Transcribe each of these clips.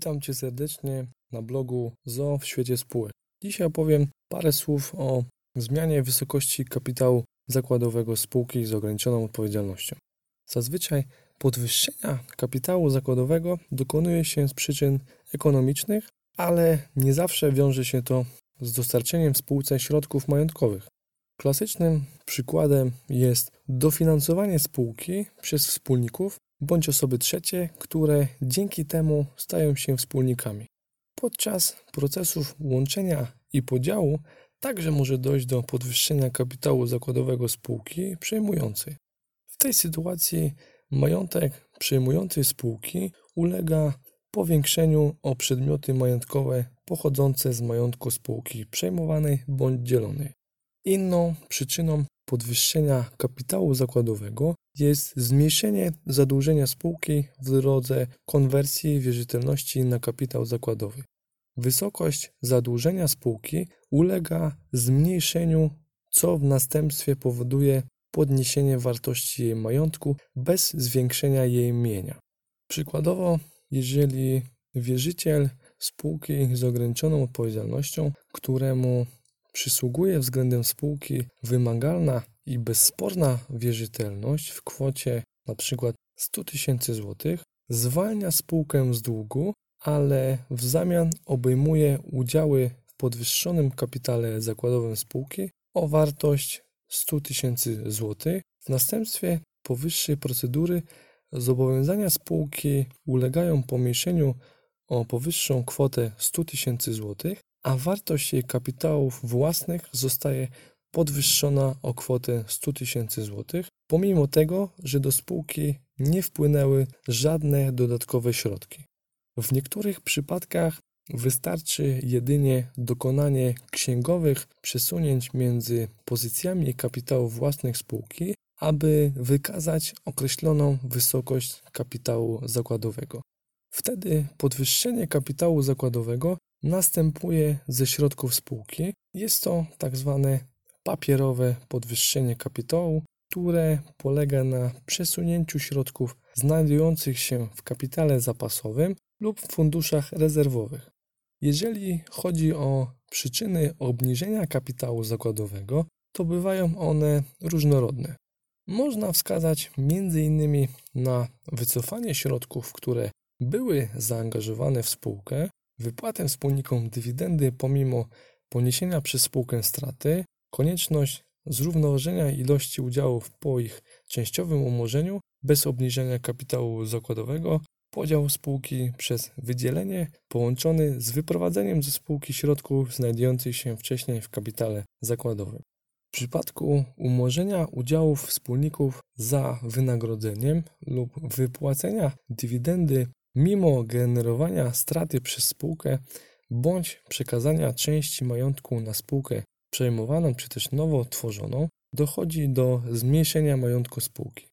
Witam Cię serdecznie na blogu ZO w świecie spółek. Dzisiaj opowiem parę słów o zmianie wysokości kapitału zakładowego spółki z ograniczoną odpowiedzialnością. Zazwyczaj podwyższenia kapitału zakładowego dokonuje się z przyczyn ekonomicznych, ale nie zawsze wiąże się to z dostarczeniem spółce środków majątkowych. Klasycznym przykładem jest dofinansowanie spółki przez wspólników bądź osoby trzecie, które dzięki temu stają się wspólnikami. Podczas procesów łączenia i podziału także może dojść do podwyższenia kapitału zakładowego spółki przejmującej. W tej sytuacji majątek przejmującej spółki ulega powiększeniu o przedmioty majątkowe pochodzące z majątku spółki przejmowanej bądź dzielonej. Inną przyczyną podwyższenia kapitału zakładowego jest zmniejszenie zadłużenia spółki w drodze konwersji wierzytelności na kapitał zakładowy. Wysokość zadłużenia spółki ulega zmniejszeniu, co w następstwie powoduje podniesienie wartości jej majątku bez zwiększenia jej mienia. Przykładowo, jeżeli wierzyciel spółki z ograniczoną odpowiedzialnością, któremu przysługuje względem spółki wymagalna i bezsporna wierzytelność w kwocie np. 100 tysięcy złotych, zwalnia spółkę z długu, ale w zamian obejmuje udziały w podwyższonym kapitale zakładowym spółki o wartość 100 tysięcy złotych. W następstwie powyższej procedury zobowiązania spółki ulegają pomniejszeniu o powyższą kwotę 100 tysięcy złotych, a wartość jej kapitałów własnych zostaje podwyższona o kwotę 100 tysięcy złotych, pomimo tego, że do spółki nie wpłynęły żadne dodatkowe środki. W niektórych przypadkach wystarczy jedynie dokonanie księgowych przesunięć między pozycjami kapitałów własnych spółki, aby wykazać określoną wysokość kapitału zakładowego. Wtedy podwyższenie kapitału zakładowego następuje ze środków spółki. Jest to tak zwane papierowe podwyższenie kapitału, które polega na przesunięciu środków znajdujących się w kapitale zapasowym lub w funduszach rezerwowych. Jeżeli chodzi o przyczyny obniżenia kapitału zakładowego, to bywają one różnorodne. Można wskazać m.in. na wycofanie środków, które były zaangażowane w spółkę, wypłatę wspólnikom dywidendy pomimo poniesienia przez spółkę straty, konieczność zrównoważenia ilości udziałów po ich częściowym umorzeniu bez obniżenia kapitału zakładowego, podział spółki przez wydzielenie połączony z wyprowadzeniem ze spółki środków znajdujących się wcześniej w kapitale zakładowym. W przypadku umorzenia udziałów wspólników za wynagrodzeniem lub wypłacenia dywidendy mimo generowania straty przez spółkę bądź przekazania części majątku na spółkę przejmowaną czy też nowo tworzoną, dochodzi do zmniejszenia majątku spółki.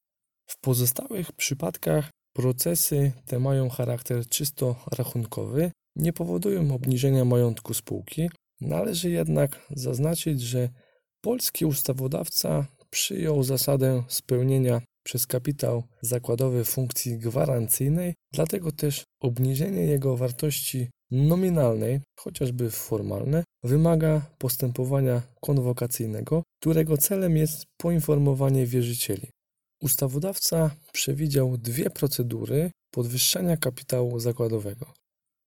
W pozostałych przypadkach procesy te mają charakter czysto rachunkowy, nie powodują obniżenia majątku spółki. Należy jednak zaznaczyć, że polski ustawodawca przyjął zasadę spełnienia przez kapitał zakładowy funkcji gwarancyjnej, dlatego też obniżenie jego wartości nominalnej, chociażby formalne, wymaga postępowania konwokacyjnego, którego celem jest poinformowanie wierzycieli. Ustawodawca przewidział dwie procedury podwyższania kapitału zakładowego.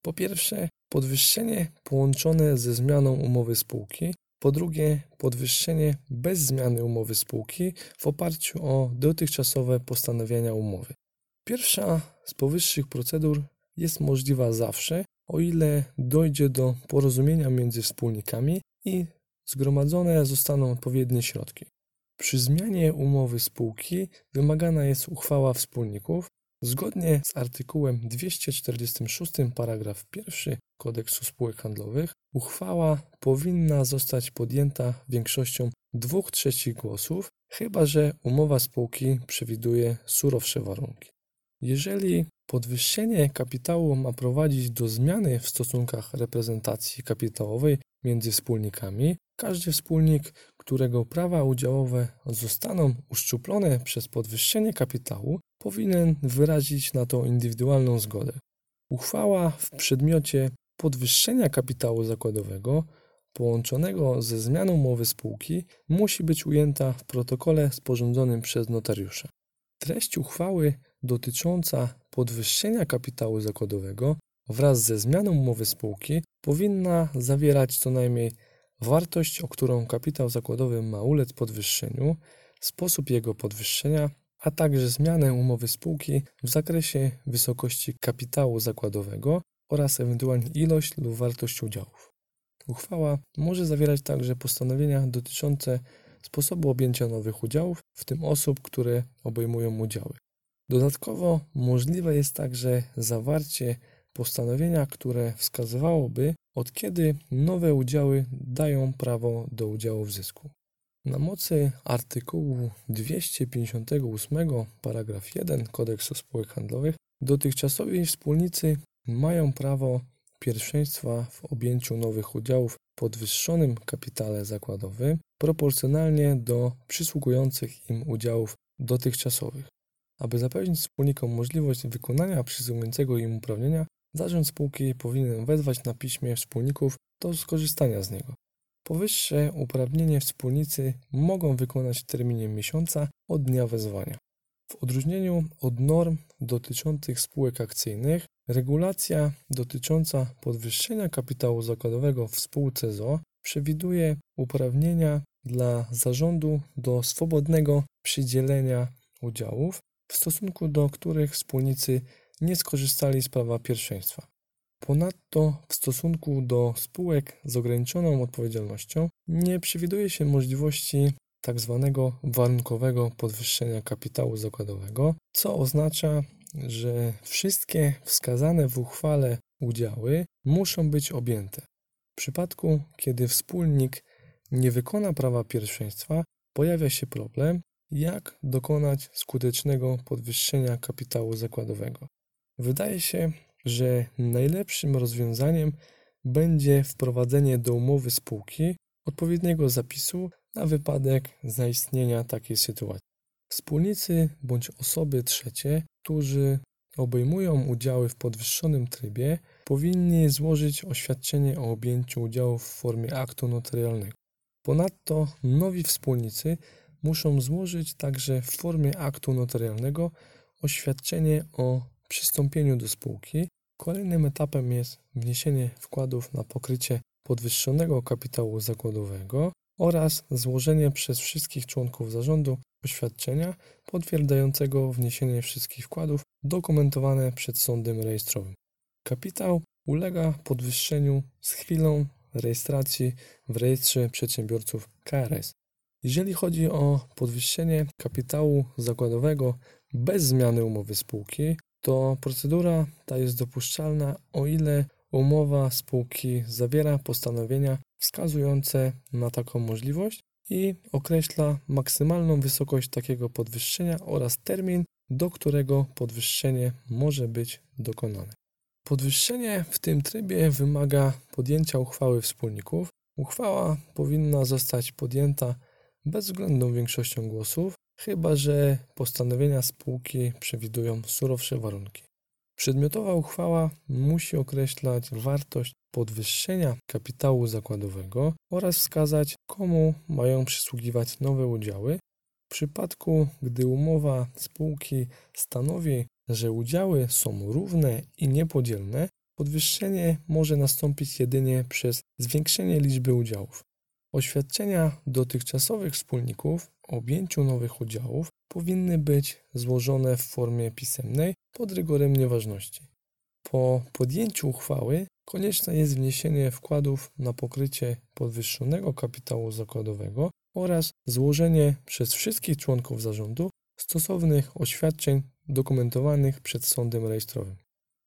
Po pierwsze, podwyższenie połączone ze zmianą umowy spółki, po drugie, podwyższenie bez zmiany umowy spółki w oparciu o dotychczasowe postanowienia umowy. Pierwsza z powyższych procedur jest możliwa zawsze, o ile dojdzie do porozumienia między wspólnikami i zgromadzone zostaną odpowiednie środki. Przy zmianie umowy spółki wymagana jest uchwała wspólników. Zgodnie z artykułem 246 paragraf 1 Kodeksu spółek handlowych uchwała powinna zostać podjęta większością dwóch trzecich głosów, chyba że umowa spółki przewiduje surowsze warunki. Jeżeli podwyższenie kapitału ma prowadzić do zmiany w stosunkach reprezentacji kapitałowej między wspólnikami, każdy wspólnik, którego prawa udziałowe zostaną uszczuplone przez podwyższenie kapitału, powinien wyrazić na to indywidualną zgodę. Uchwała w przedmiocie podwyższenia kapitału zakładowego połączonego ze zmianą umowy spółki musi być ujęta w protokole sporządzonym przez notariusza. Treść uchwały dotycząca podwyższenia kapitału zakładowego wraz ze zmianą umowy spółki powinna zawierać co najmniej wartość, o którą kapitał zakładowy ma ulec podwyższeniu, sposób jego podwyższenia, a także zmianę umowy spółki w zakresie wysokości kapitału zakładowego oraz ewentualnie ilość lub wartość udziałów. Uchwała może zawierać także postanowienia dotyczące sposobu objęcia nowych udziałów, w tym osób, które obejmują udziały. Dodatkowo możliwe jest także zawarcie postanowienia, które wskazywałoby, od kiedy nowe udziały dają prawo do udziału w zysku. Na mocy artykułu 258 paragraf 1 Kodeksu spółek handlowych dotychczasowi wspólnicy mają prawo pierwszeństwa w objęciu nowych udziałów podwyższonym kapitale zakładowym proporcjonalnie do przysługujących im udziałów dotychczasowych. Aby zapewnić wspólnikom możliwość wykonania przysługującego im uprawnienia, zarząd spółki powinien wezwać na piśmie wspólników do skorzystania z niego. Powyższe uprawnienie wspólnicy mogą wykonać w terminie miesiąca od dnia wezwania. W odróżnieniu od norm dotyczących spółek akcyjnych, regulacja dotycząca podwyższenia kapitału zakładowego w spółce ZO przewiduje uprawnienia dla zarządu do swobodnego przydzielenia udziałów, w stosunku do których wspólnicy nie skorzystali z prawa pierwszeństwa. Ponadto w stosunku do spółek z ograniczoną odpowiedzialnością nie przewiduje się możliwości tzw. Tak warunkowego podwyższenia kapitału zakładowego, co oznacza, że wszystkie wskazane w uchwale udziały muszą być objęte. W przypadku, kiedy wspólnik nie wykona prawa pierwszeństwa, pojawia się problem, jak dokonać skutecznego podwyższenia kapitału zakładowego. Wydaje się, że najlepszym rozwiązaniem będzie wprowadzenie do umowy spółki odpowiedniego zapisu na wypadek zaistnienia takiej sytuacji. Wspólnicy bądź osoby trzecie, którzy obejmują udziały w podwyższonym trybie, powinni złożyć oświadczenie o objęciu udziałów w formie aktu notarialnego. Ponadto nowi wspólnicy muszą złożyć także w formie aktu notarialnego oświadczenie o przystąpieniu do spółki. Kolejnym etapem jest wniesienie wkładów na pokrycie podwyższonego kapitału zakładowego oraz złożenie przez wszystkich członków zarządu oświadczenia potwierdzającego wniesienie wszystkich wkładów dokumentowane przed sądem rejestrowym. Kapitał ulega podwyższeniu z chwilą rejestracji w rejestrze przedsiębiorców KRS. Jeżeli chodzi o podwyższenie kapitału zakładowego bez zmiany umowy spółki, to procedura ta jest dopuszczalna, o ile umowa spółki zawiera postanowienia wskazujące na taką możliwość i określa maksymalną wysokość takiego podwyższenia oraz termin, do którego podwyższenie może być dokonane. Podwyższenie w tym trybie wymaga podjęcia uchwały wspólników. Uchwała powinna zostać podjęta bezwzględną większością głosów, chyba że postanowienia spółki przewidują surowsze warunki. Przedmiotowa uchwała musi określać wartość podwyższenia kapitału zakładowego oraz wskazać, komu mają przysługiwać nowe udziały. W przypadku, gdy umowa spółki stanowi, że udziały są równe i niepodzielne, podwyższenie może nastąpić jedynie przez zwiększenie liczby udziałów. Oświadczenia dotychczasowych wspólników o objęciu nowych udziałów powinny być złożone w formie pisemnej pod rygorem nieważności. Po podjęciu uchwały konieczne jest wniesienie wkładów na pokrycie podwyższonego kapitału zakładowego oraz złożenie przez wszystkich członków zarządu stosownych oświadczeń dokumentowanych przed sądem rejestrowym.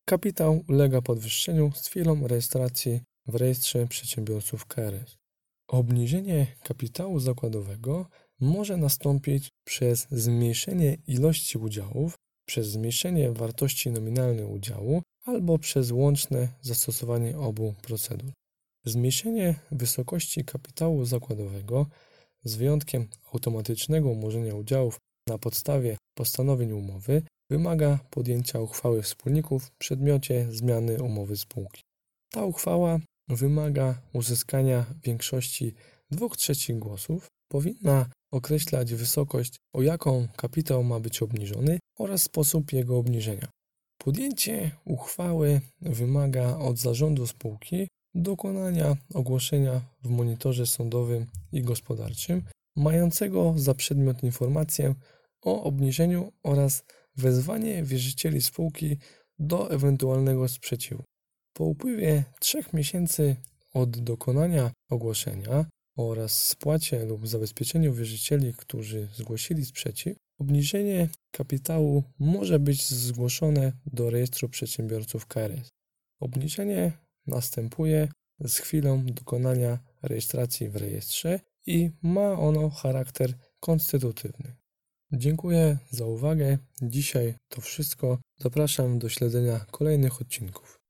Kapitał ulega podwyższeniu z chwilą rejestracji w rejestrze przedsiębiorców KRS. Obniżenie kapitału zakładowego może nastąpić przez zmniejszenie ilości udziałów, przez zmniejszenie wartości nominalnej udziału albo przez łączne zastosowanie obu procedur. Zmniejszenie wysokości kapitału zakładowego z wyjątkiem automatycznego umorzenia udziałów na podstawie postanowień umowy wymaga podjęcia uchwały wspólników w przedmiocie zmiany umowy spółki. Ta uchwała wymaga uzyskania większości 2 trzecich głosów, powinna określać wysokość, o jaką kapitał ma być obniżony oraz sposób jego obniżenia. Podjęcie uchwały wymaga od zarządu spółki dokonania ogłoszenia w monitorze sądowym i gospodarczym, mającego za przedmiot informację o obniżeniu oraz wezwanie wierzycieli spółki do ewentualnego sprzeciwu. Po upływie trzech miesięcy od dokonania ogłoszenia oraz spłacie lub zabezpieczeniu wierzycieli, którzy zgłosili sprzeciw, obniżenie kapitału może być zgłoszone do rejestru przedsiębiorców KRS. Obniżenie następuje z chwilą dokonania rejestracji w rejestrze i ma ono charakter konstytutywny. Dziękuję za uwagę. Dzisiaj to wszystko. Zapraszam do śledzenia kolejnych odcinków.